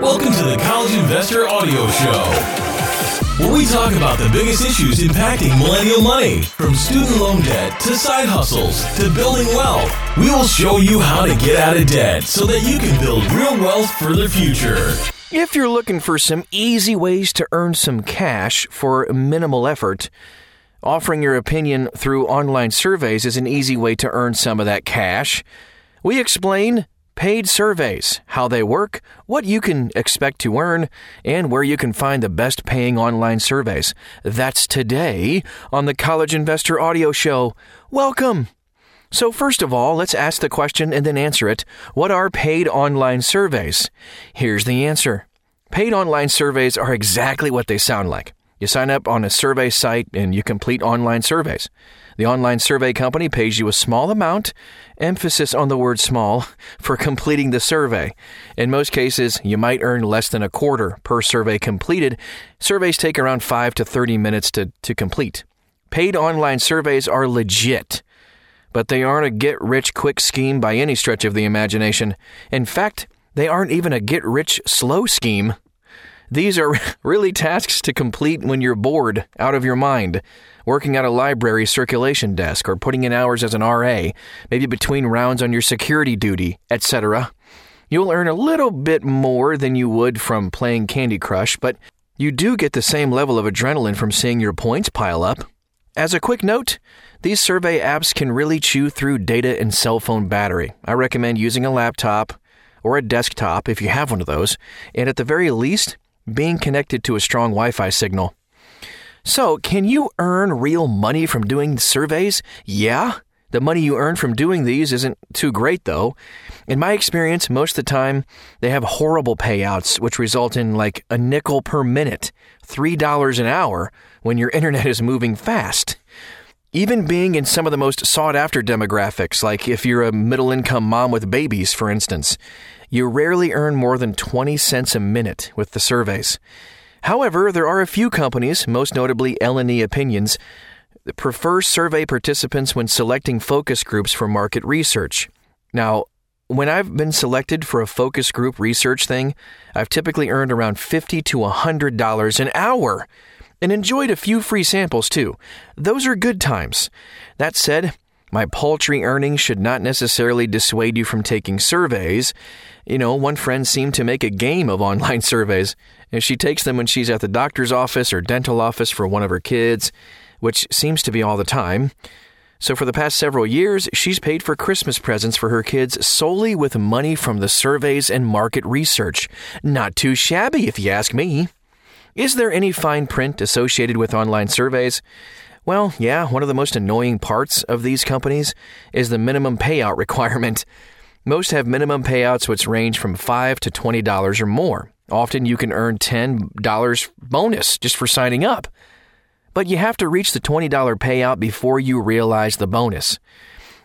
Welcome to the College Investor Audio Show, where we talk about the biggest issues impacting millennial money, from student loan debt to side hustles to building wealth. We will show you how to get out of debt so that you can build real wealth for the future. If you're looking for some easy ways to earn some cash for minimal effort, offering your opinion through online surveys is an easy way to earn some of that cash. We explain paid surveys, how they work, what you can expect to earn, and where you can find the best paying online surveys. That's today on the College Investor Audio Show. Welcome! So, first of all, let's ask the question and then answer it. What are paid online surveys? Here's the answer Paid online surveys are exactly what they sound like. You sign up on a survey site and you complete online surveys. The online survey company pays you a small amount, emphasis on the word small, for completing the survey. In most cases, you might earn less than a quarter per survey completed. Surveys take around 5 to 30 minutes to, to complete. Paid online surveys are legit, but they aren't a get rich quick scheme by any stretch of the imagination. In fact, they aren't even a get rich slow scheme. These are really tasks to complete when you're bored, out of your mind, working at a library circulation desk, or putting in hours as an RA, maybe between rounds on your security duty, etc. You'll earn a little bit more than you would from playing Candy Crush, but you do get the same level of adrenaline from seeing your points pile up. As a quick note, these survey apps can really chew through data and cell phone battery. I recommend using a laptop or a desktop if you have one of those, and at the very least, being connected to a strong Wi Fi signal. So, can you earn real money from doing surveys? Yeah. The money you earn from doing these isn't too great, though. In my experience, most of the time, they have horrible payouts, which result in like a nickel per minute, $3 an hour when your internet is moving fast. Even being in some of the most sought after demographics, like if you're a middle income mom with babies, for instance, you rarely earn more than 20 cents a minute with the surveys. However, there are a few companies, most notably L&E Opinions, that prefer survey participants when selecting focus groups for market research. Now, when I've been selected for a focus group research thing, I've typically earned around 50 to $100 an hour and enjoyed a few free samples too. Those are good times. That said, my paltry earnings should not necessarily dissuade you from taking surveys. You know, one friend seemed to make a game of online surveys, and she takes them when she's at the doctor's office or dental office for one of her kids, which seems to be all the time. So, for the past several years, she's paid for Christmas presents for her kids solely with money from the surveys and market research. Not too shabby, if you ask me. Is there any fine print associated with online surveys? Well, yeah, one of the most annoying parts of these companies is the minimum payout requirement. Most have minimum payouts which range from 5 to $20 or more. Often you can earn $10 bonus just for signing up. But you have to reach the $20 payout before you realize the bonus.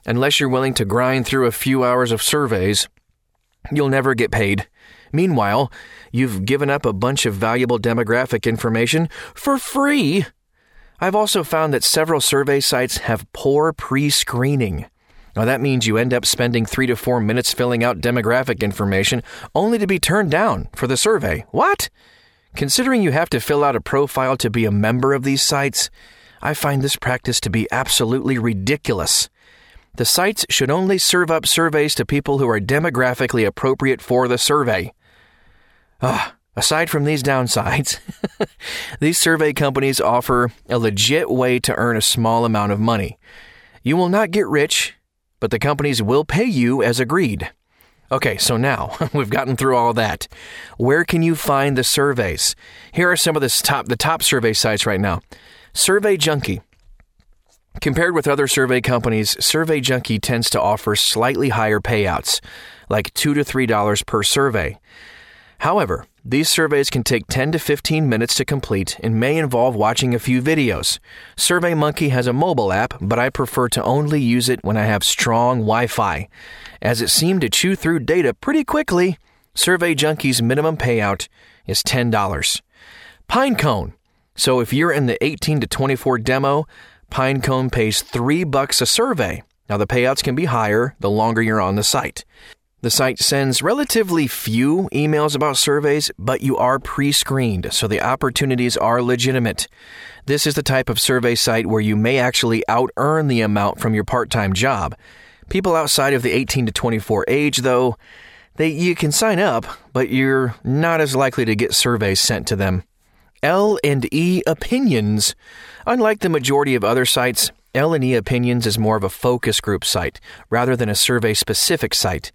Unless you're willing to grind through a few hours of surveys, you'll never get paid. Meanwhile, you've given up a bunch of valuable demographic information for free. I've also found that several survey sites have poor pre screening. Now, that means you end up spending three to four minutes filling out demographic information only to be turned down for the survey. What? Considering you have to fill out a profile to be a member of these sites, I find this practice to be absolutely ridiculous. The sites should only serve up surveys to people who are demographically appropriate for the survey. Ah, aside from these downsides, these survey companies offer a legit way to earn a small amount of money. You will not get rich, but the companies will pay you as agreed. Okay, so now we've gotten through all that. Where can you find the surveys? Here are some of the top the top survey sites right now. Survey Junkie. Compared with other survey companies, Survey Junkie tends to offer slightly higher payouts, like 2 to $3 per survey. However, these surveys can take 10 to 15 minutes to complete and may involve watching a few videos. SurveyMonkey has a mobile app, but I prefer to only use it when I have strong Wi Fi. As it seemed to chew through data pretty quickly, Survey Junkie's minimum payout is $10. Pinecone. So if you're in the 18 to 24 demo, Pinecone pays 3 bucks a survey. Now the payouts can be higher the longer you're on the site. The site sends relatively few emails about surveys, but you are pre screened, so the opportunities are legitimate. This is the type of survey site where you may actually out earn the amount from your part time job. People outside of the 18 to 24 age, though, they, you can sign up, but you're not as likely to get surveys sent to them. L&E Opinions. Unlike the majority of other sites, L&E Opinions is more of a focus group site rather than a survey specific site.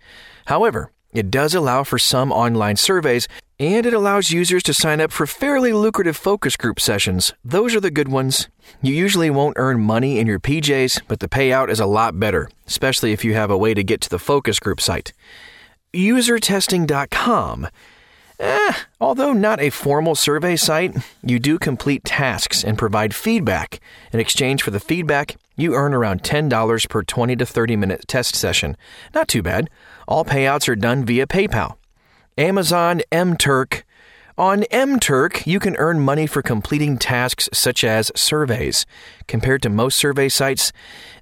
However, it does allow for some online surveys and it allows users to sign up for fairly lucrative focus group sessions. Those are the good ones. You usually won't earn money in your PJs, but the payout is a lot better, especially if you have a way to get to the focus group site. Usertesting.com. Eh, although not a formal survey site, you do complete tasks and provide feedback. In exchange for the feedback, you earn around $10 per 20 to 30 minute test session. Not too bad. All payouts are done via PayPal. Amazon MTurk. On MTurk, you can earn money for completing tasks such as surveys. Compared to most survey sites,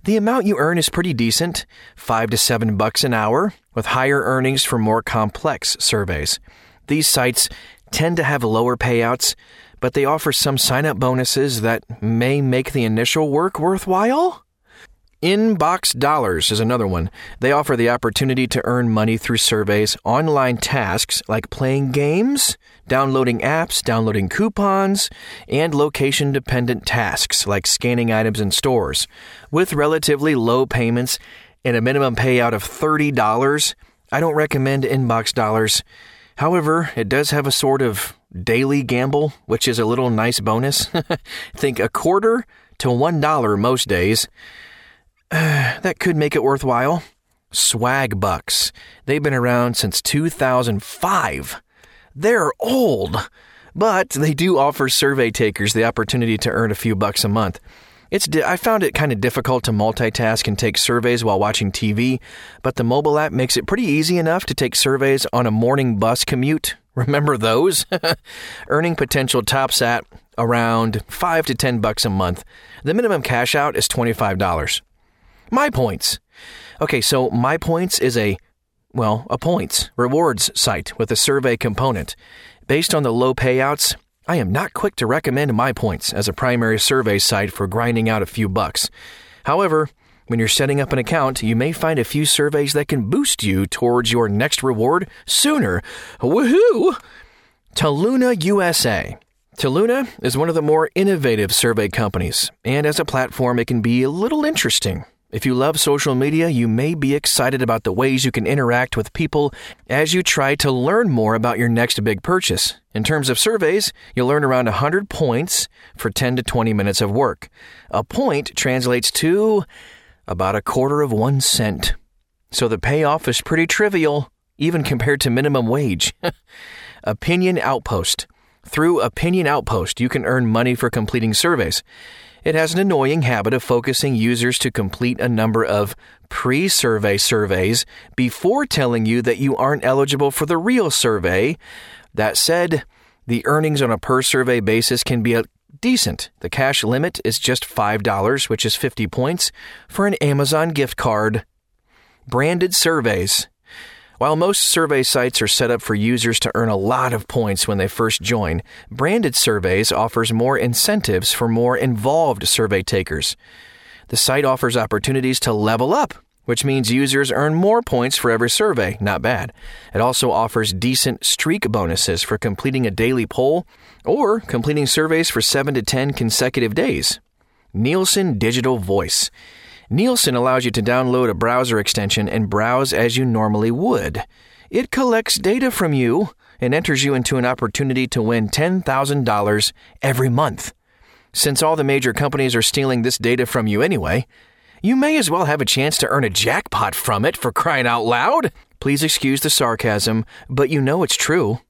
the amount you earn is pretty decent, 5 to 7 bucks an hour, with higher earnings for more complex surveys. These sites tend to have lower payouts, but they offer some sign up bonuses that may make the initial work worthwhile. Inbox Dollars is another one. They offer the opportunity to earn money through surveys, online tasks like playing games, downloading apps, downloading coupons, and location dependent tasks like scanning items in stores. With relatively low payments and a minimum payout of $30, I don't recommend Inbox Dollars. However, it does have a sort of daily gamble, which is a little nice bonus. Think a quarter to one dollar most days. that could make it worthwhile. Swag Bucks. They've been around since 2005. They're old, but they do offer survey takers the opportunity to earn a few bucks a month. It's di- I found it kind of difficult to multitask and take surveys while watching TV, but the mobile app makes it pretty easy enough to take surveys on a morning bus commute. Remember those? Earning potential tops at around 5 to 10 bucks a month. The minimum cash out is $25. My Points. Okay, so My Points is a well, a points rewards site with a survey component. Based on the low payouts, I am not quick to recommend My Points as a primary survey site for grinding out a few bucks. However, when you're setting up an account, you may find a few surveys that can boost you towards your next reward sooner. Woohoo! Toluna USA. Toluna is one of the more innovative survey companies, and as a platform, it can be a little interesting. If you love social media, you may be excited about the ways you can interact with people as you try to learn more about your next big purchase. In terms of surveys, you'll earn around 100 points for 10 to 20 minutes of work. A point translates to about a quarter of one cent. So the payoff is pretty trivial, even compared to minimum wage. Opinion Outpost. Through Opinion Outpost, you can earn money for completing surveys. It has an annoying habit of focusing users to complete a number of pre survey surveys before telling you that you aren't eligible for the real survey. That said, the earnings on a per survey basis can be decent. The cash limit is just $5, which is 50 points, for an Amazon gift card. Branded surveys. While most survey sites are set up for users to earn a lot of points when they first join, Branded Surveys offers more incentives for more involved survey takers. The site offers opportunities to level up, which means users earn more points for every survey. Not bad. It also offers decent streak bonuses for completing a daily poll or completing surveys for 7 to 10 consecutive days. Nielsen Digital Voice. Nielsen allows you to download a browser extension and browse as you normally would. It collects data from you and enters you into an opportunity to win $10,000 every month. Since all the major companies are stealing this data from you anyway, you may as well have a chance to earn a jackpot from it for crying out loud. Please excuse the sarcasm, but you know it's true.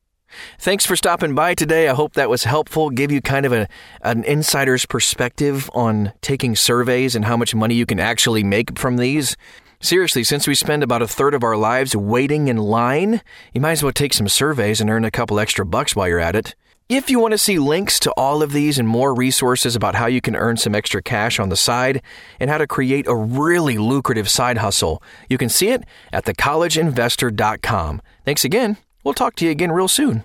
Thanks for stopping by today. I hope that was helpful, give you kind of a, an insider's perspective on taking surveys and how much money you can actually make from these. Seriously, since we spend about a third of our lives waiting in line, you might as well take some surveys and earn a couple extra bucks while you're at it. If you want to see links to all of these and more resources about how you can earn some extra cash on the side and how to create a really lucrative side hustle, you can see it at thecollegeinvestor.com. Thanks again. We'll talk to you again real soon.